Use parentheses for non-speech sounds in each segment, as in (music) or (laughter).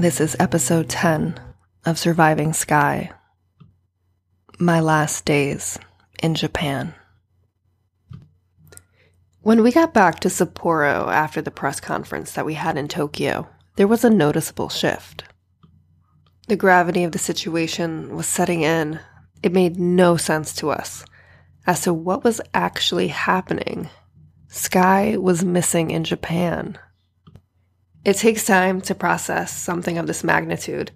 This is episode 10 of Surviving Skye. My last days in Japan. When we got back to Sapporo after the press conference that we had in Tokyo, there was a noticeable shift. The gravity of the situation was setting in. It made no sense to us as to what was actually happening. Skye was missing in Japan. It takes time to process something of this magnitude,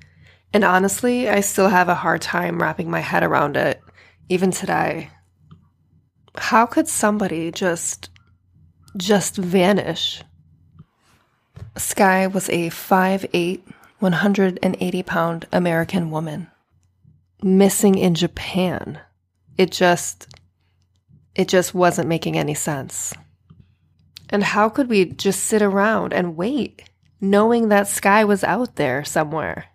and honestly, I still have a hard time wrapping my head around it, even today. How could somebody just just vanish? Skye was a 5'8, 180 pound American woman. Missing in Japan. It just. It just wasn't making any sense. And how could we just sit around and wait, knowing that Skye was out there somewhere?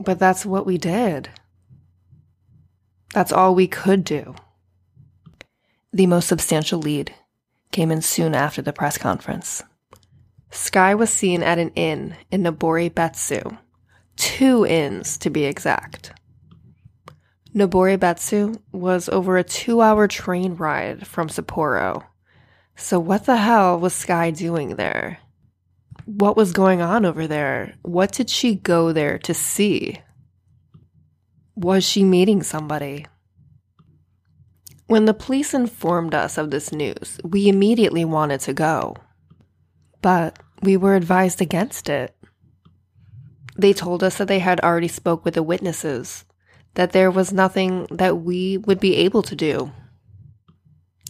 But that's what we did. That's all we could do. The most substantial lead came in soon after the press conference. Skye was seen at an inn in Noboribetsu, two inns to be exact. Noboribetsu was over a two hour train ride from Sapporo. So, what the hell was Skye doing there? What was going on over there? What did she go there to see? Was she meeting somebody? When the police informed us of this news, we immediately wanted to go. But we were advised against it. They told us that they had already spoke with the witnesses, that there was nothing that we would be able to do.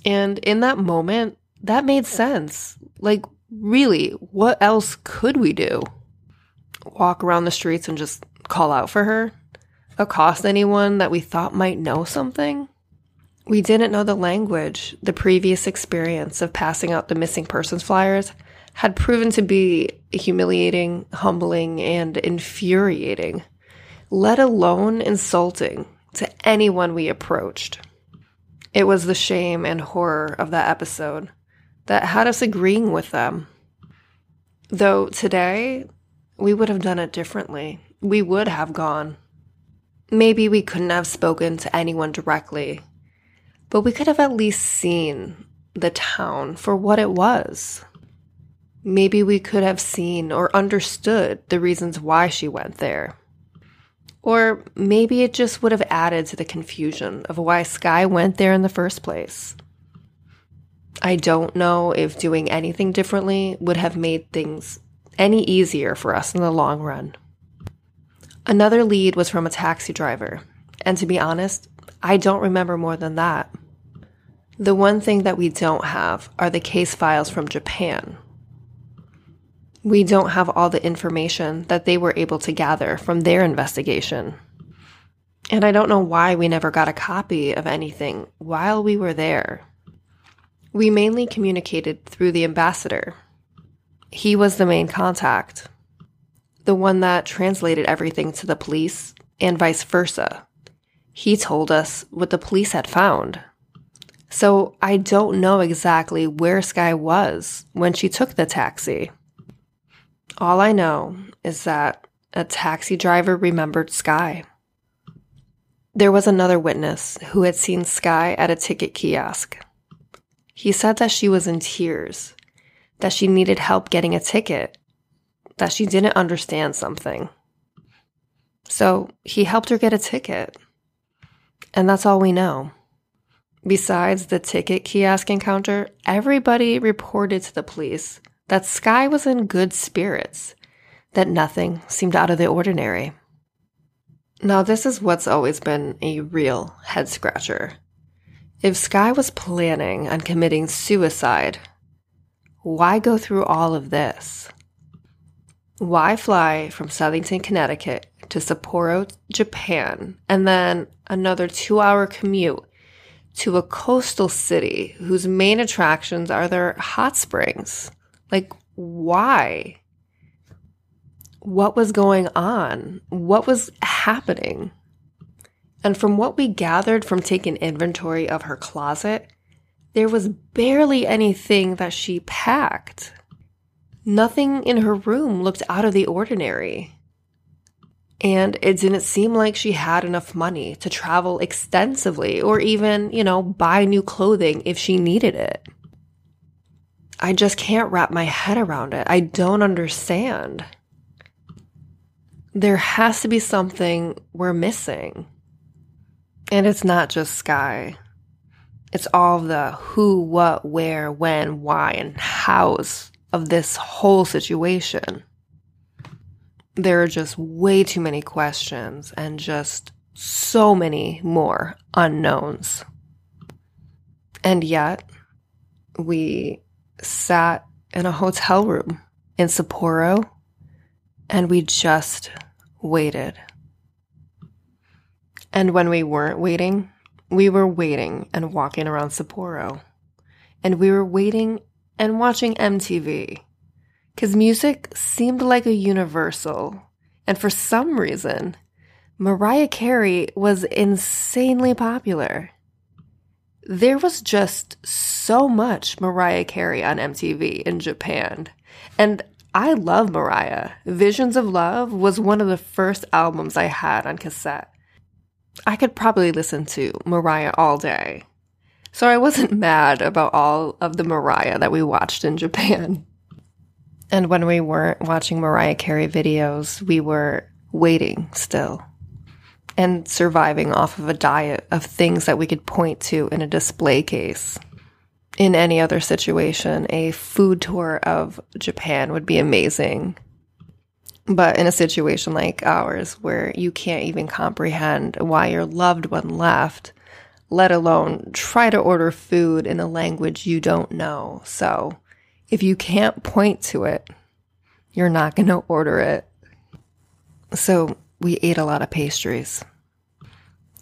And in that moment, that made sense. Like, really, what else could we do? Walk around the streets and just call out for her? Accost anyone that we thought might know something? We didn't know the language. The previous experience of passing out the missing persons flyers had proven to be humiliating, humbling, and infuriating, let alone insulting to anyone we approached. It was the shame and horror of that episode that had us agreeing with them. Though today, we would have done it differently. We would have gone. Maybe we couldn't have spoken to anyone directly but we could have at least seen the town for what it was. Maybe we could have seen or understood the reasons why she went there. Or maybe it just would have added to the confusion of why Skye went there in the first place. I don't know if doing anything differently would have made things any easier for us in the long run. Another lead was from a taxi driver, and to be honest, I don't remember more than that. The one thing that we don't have are the case files from Japan. We don't have all the information that they were able to gather from their investigation. And I don't know why we never got a copy of anything while we were there. We mainly communicated through the ambassador. He was the main contact, the one that translated everything to the police and vice versa. He told us what the police had found. So I don't know exactly where Skye was when she took the taxi. All I know is that a taxi driver remembered Skye. There was another witness who had seen Skye at a ticket kiosk. He said that she was in tears, that she needed help getting a ticket, that she didn't understand something. So he helped her get a ticket. And that's all we know. Besides the ticket kiosk encounter, everybody reported to the police that Skye was in good spirits, that nothing seemed out of the ordinary. Now, this is what's always been a real head scratcher. If Skye was planning on committing suicide, why go through all of this? Why fly from Southington, Connecticut to Sapporo, Japan, and then another two hour commute to a coastal city whose main attractions are their hot springs? Like, why? What was going on? What was happening? And from what we gathered from taking inventory of her closet, there was barely anything that she packed. Nothing in her room looked out of the ordinary. And it didn't seem like she had enough money to travel extensively or even, you know, buy new clothing if she needed it. I just can't wrap my head around it. I don't understand. There has to be something we're missing. And it's not just Skye. It's all the who, what, where, when, why, and hows of this whole situation. There are just way too many questions and just so many more unknowns. And yet, we sat in a hotel room in Sapporo and we just waited. And when we weren't waiting, we were waiting and walking around Sapporo. And we were waiting and watching MTV. Because music seemed like a universal. And for some reason, Mariah Carey was insanely popular. There was just so much Mariah Carey on MTV in Japan. And I love Mariah. Visions of Love was one of the first albums I had on cassette. I could probably listen to Mariah all day. So I wasn't (laughs) mad about all of the Mariah that we watched in Japan. (laughs) And when we weren't watching Mariah Carey videos, we were waiting still and surviving off of a diet of things that we could point to in a display case. In any other situation, a food tour of Japan would be amazing. But in a situation like ours, where you can't even comprehend why your loved one left, let alone try to order food in a language you don't know. So if you can't point to it, you're not going to order it. So we ate a lot of pastries.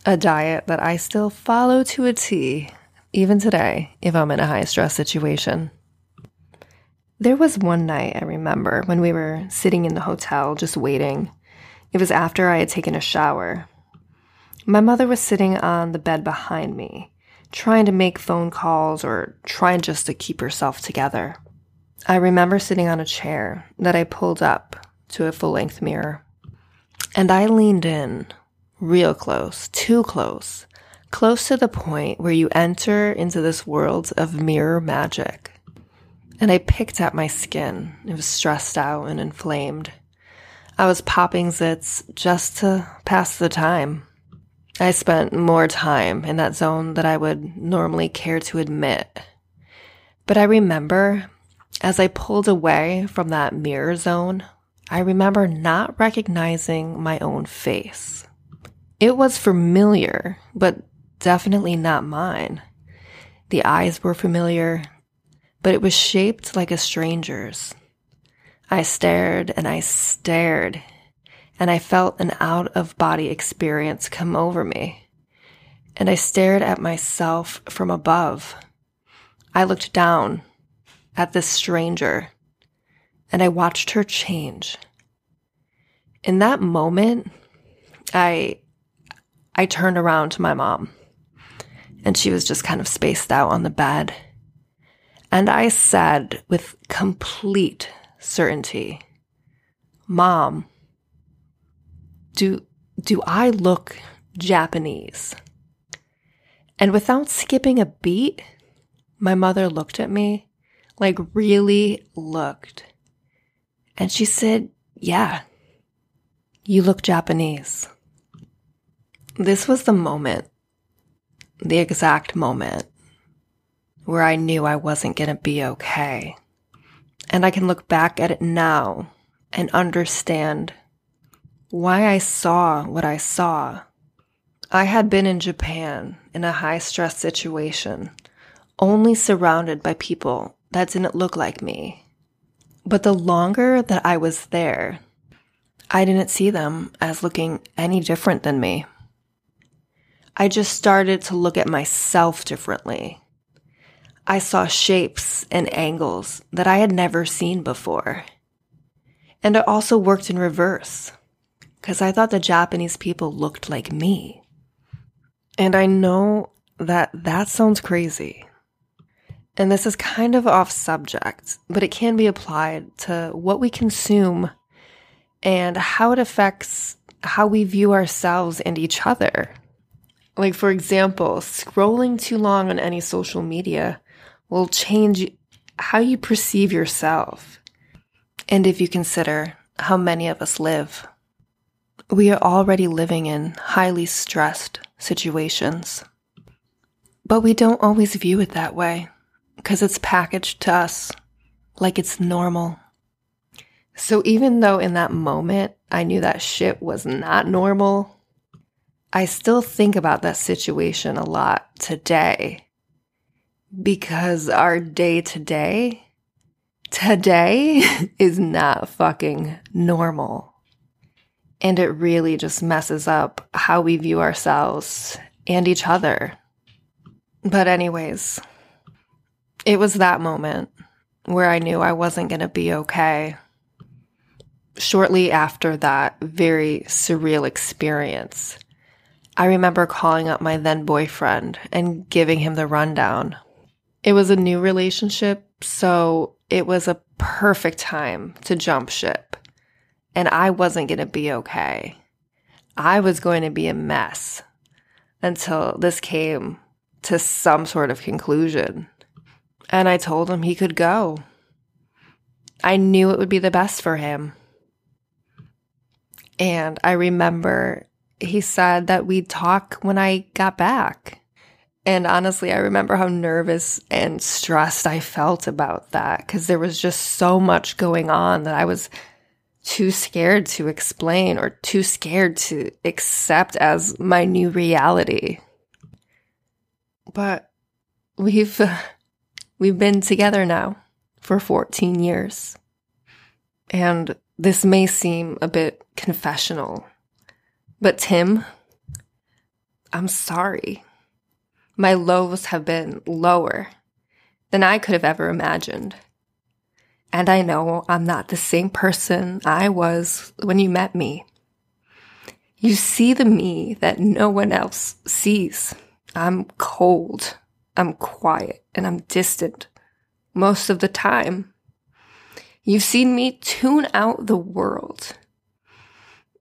A diet that I still follow to a T, even today, if I'm in a high stress situation. There was one night I remember when we were sitting in the hotel just waiting. It was after I had taken a shower. My mother was sitting on the bed behind me, trying to make phone calls or trying just to keep herself together. I remember sitting on a chair that I pulled up to a full length mirror. And I leaned in, real close, too close, close to the point where you enter into this world of mirror magic and I picked at my skin. It was stressed out and inflamed. I was popping zits just to pass the time. I spent more time in that zone than I would normally care to admit. But I remember as I pulled away from that mirror zone, I remember not recognizing my own face. It was familiar, but definitely not mine. The eyes were familiar, but it was shaped like a stranger's. I stared and I stared, and I felt an out of body experience come over me. And I stared at myself from above. I looked down at this stranger and I watched her change. In that moment, I I turned around to my mom and she was just kind of spaced out on the bed and I said with complete certainty, Mom, do, do I look Japanese? And without skipping a beat, my mother looked at me, like really looked. And she said, Yeah, you look Japanese. This was the moment, the exact moment where I knew I wasn't going to be okay. And I can look back at it now and understand why I saw what I saw. I had been in Japan in a high stress situation, only surrounded by people that didn't look like me. But the longer that I was there, I didn't see them as looking any different than me. I just started to look at myself differently. I saw shapes and angles that I had never seen before. And it also worked in reverse, because I thought the Japanese people looked like me. And I know that that sounds crazy. And this is kind of off subject, but it can be applied to what we consume and how it affects how we view ourselves and each other. Like, for example, scrolling too long on any social media will change how you perceive yourself. And if you consider how many of us live, we are already living in highly stressed situations. But we don't always view it that way because it's packaged to us like it's normal. So even though in that moment I knew that shit was not normal, I still think about that situation a lot today because our day to day today (laughs) is not fucking normal. And it really just messes up how we view ourselves and each other. But, anyways, it was that moment where I knew I wasn't going to be okay. Shortly after that very surreal experience, I remember calling up my then boyfriend and giving him the rundown. It was a new relationship, so it was a perfect time to jump ship. And I wasn't going to be okay. I was going to be a mess until this came to some sort of conclusion. And I told him he could go. I knew it would be the best for him. And I remember he said that we'd talk when I got back. And honestly, I remember how nervous and stressed I felt about that because there was just so much going on that I was too scared to explain or too scared to accept as my new reality. But we've (laughs) we've been together now for 14 years. And this may seem a bit confessional, but Tim, I'm sorry. My lows have been lower than I could have ever imagined. And I know I'm not the same person I was when you met me. You see the me that no one else sees. I'm cold, I'm quiet, and I'm distant most of the time. You've seen me tune out the world,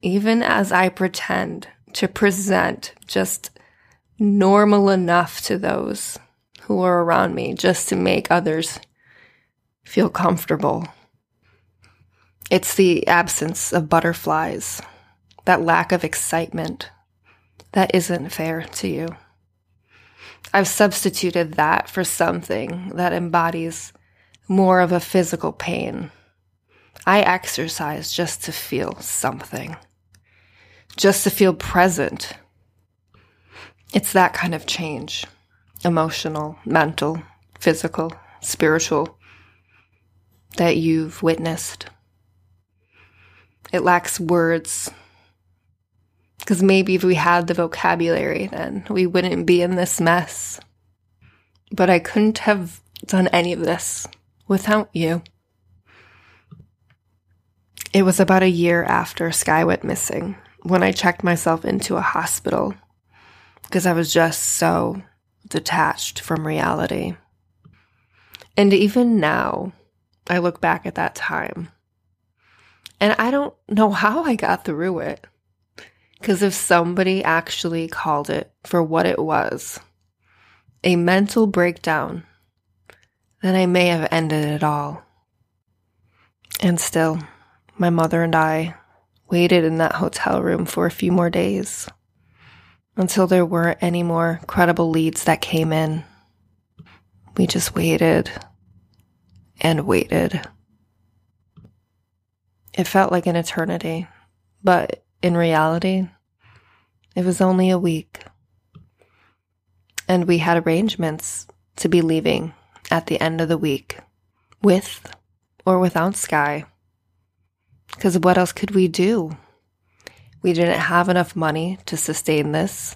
even as I pretend to present just normal enough to those who are around me just to make others feel comfortable. It's the absence of butterflies, that lack of excitement that isn't fair to you. I've substituted that for something that embodies more of a physical pain. I exercise just to feel something, just to feel present it's that kind of change emotional, mental, physical, spiritual that you've witnessed. It lacks words. Because maybe if we had the vocabulary, then we wouldn't be in this mess. But I couldn't have done any of this without you. It was about a year after Skye went missing when I checked myself into a hospital because I was just so detached from reality. And even now, I look back at that time and I don't know (laughs) how I got through it. Because if somebody actually called it for what it was a mental breakdown then I may have ended it all. And still, my mother and I waited in that hotel room for a few more days until there weren't any more credible leads that came in. We just waited and waited. It felt like an eternity, but in reality, it was only a week. And we had arrangements to be leaving at the end of the week with or without Skye. Because what else could we do? We didn't have enough money to sustain this.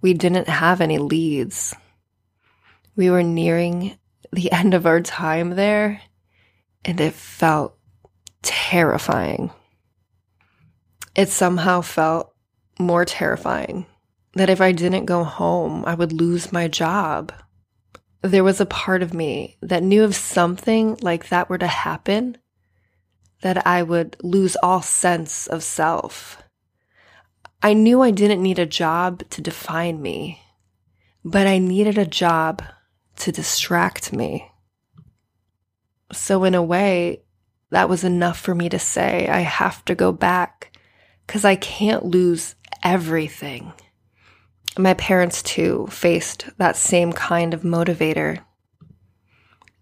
We didn't have any leads. We were nearing the (laughs) end of our time there, and it felt terrifying. It somehow felt more terrifying that if I didn't go home, I would lose my job. there was a part of me that knew if something like that were to happen, that I would lose all sense of self. I knew I didn't need a job to define me, but I needed a job to distract me. So, in a way, that was enough for me to say, I have to go back because I can't lose everything. My parents, too, faced that same kind of motivator.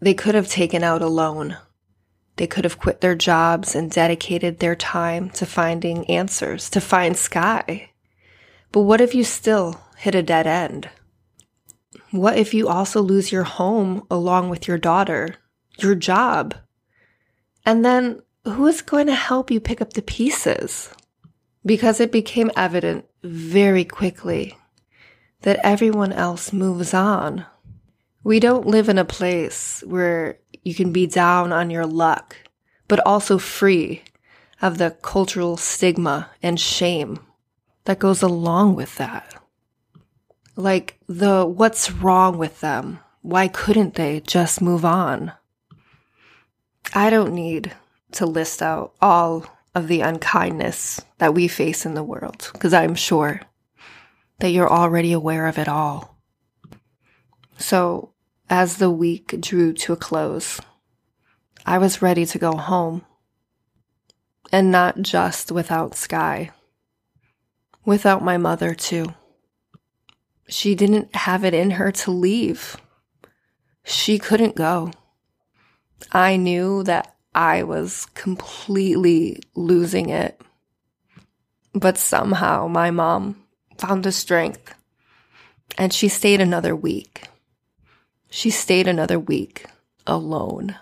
They could have taken out a loan. They could have quit their jobs and dedicated their time to finding answers, to find Skye. But what if you still hit a dead end? What if you also lose your home along with your daughter, your job? And then who is going to help you pick up the pieces? Because it became evident very quickly that everyone else moves on. We don't live in a place where you can be down on your luck, but also free of the cultural stigma and shame that goes along with that. Like the what's wrong with them? Why couldn't they just move on? I don't need to list out all of the unkindness that we face in the world because I'm sure that you're already aware of it all. So, as the week drew to a close, I was ready to go home. And not just without Skye, without my mother, too. She didn't have it in her to leave. She couldn't go. I knew that I was completely losing it. But somehow my mom found the strength and she stayed another week. She stayed another week alone.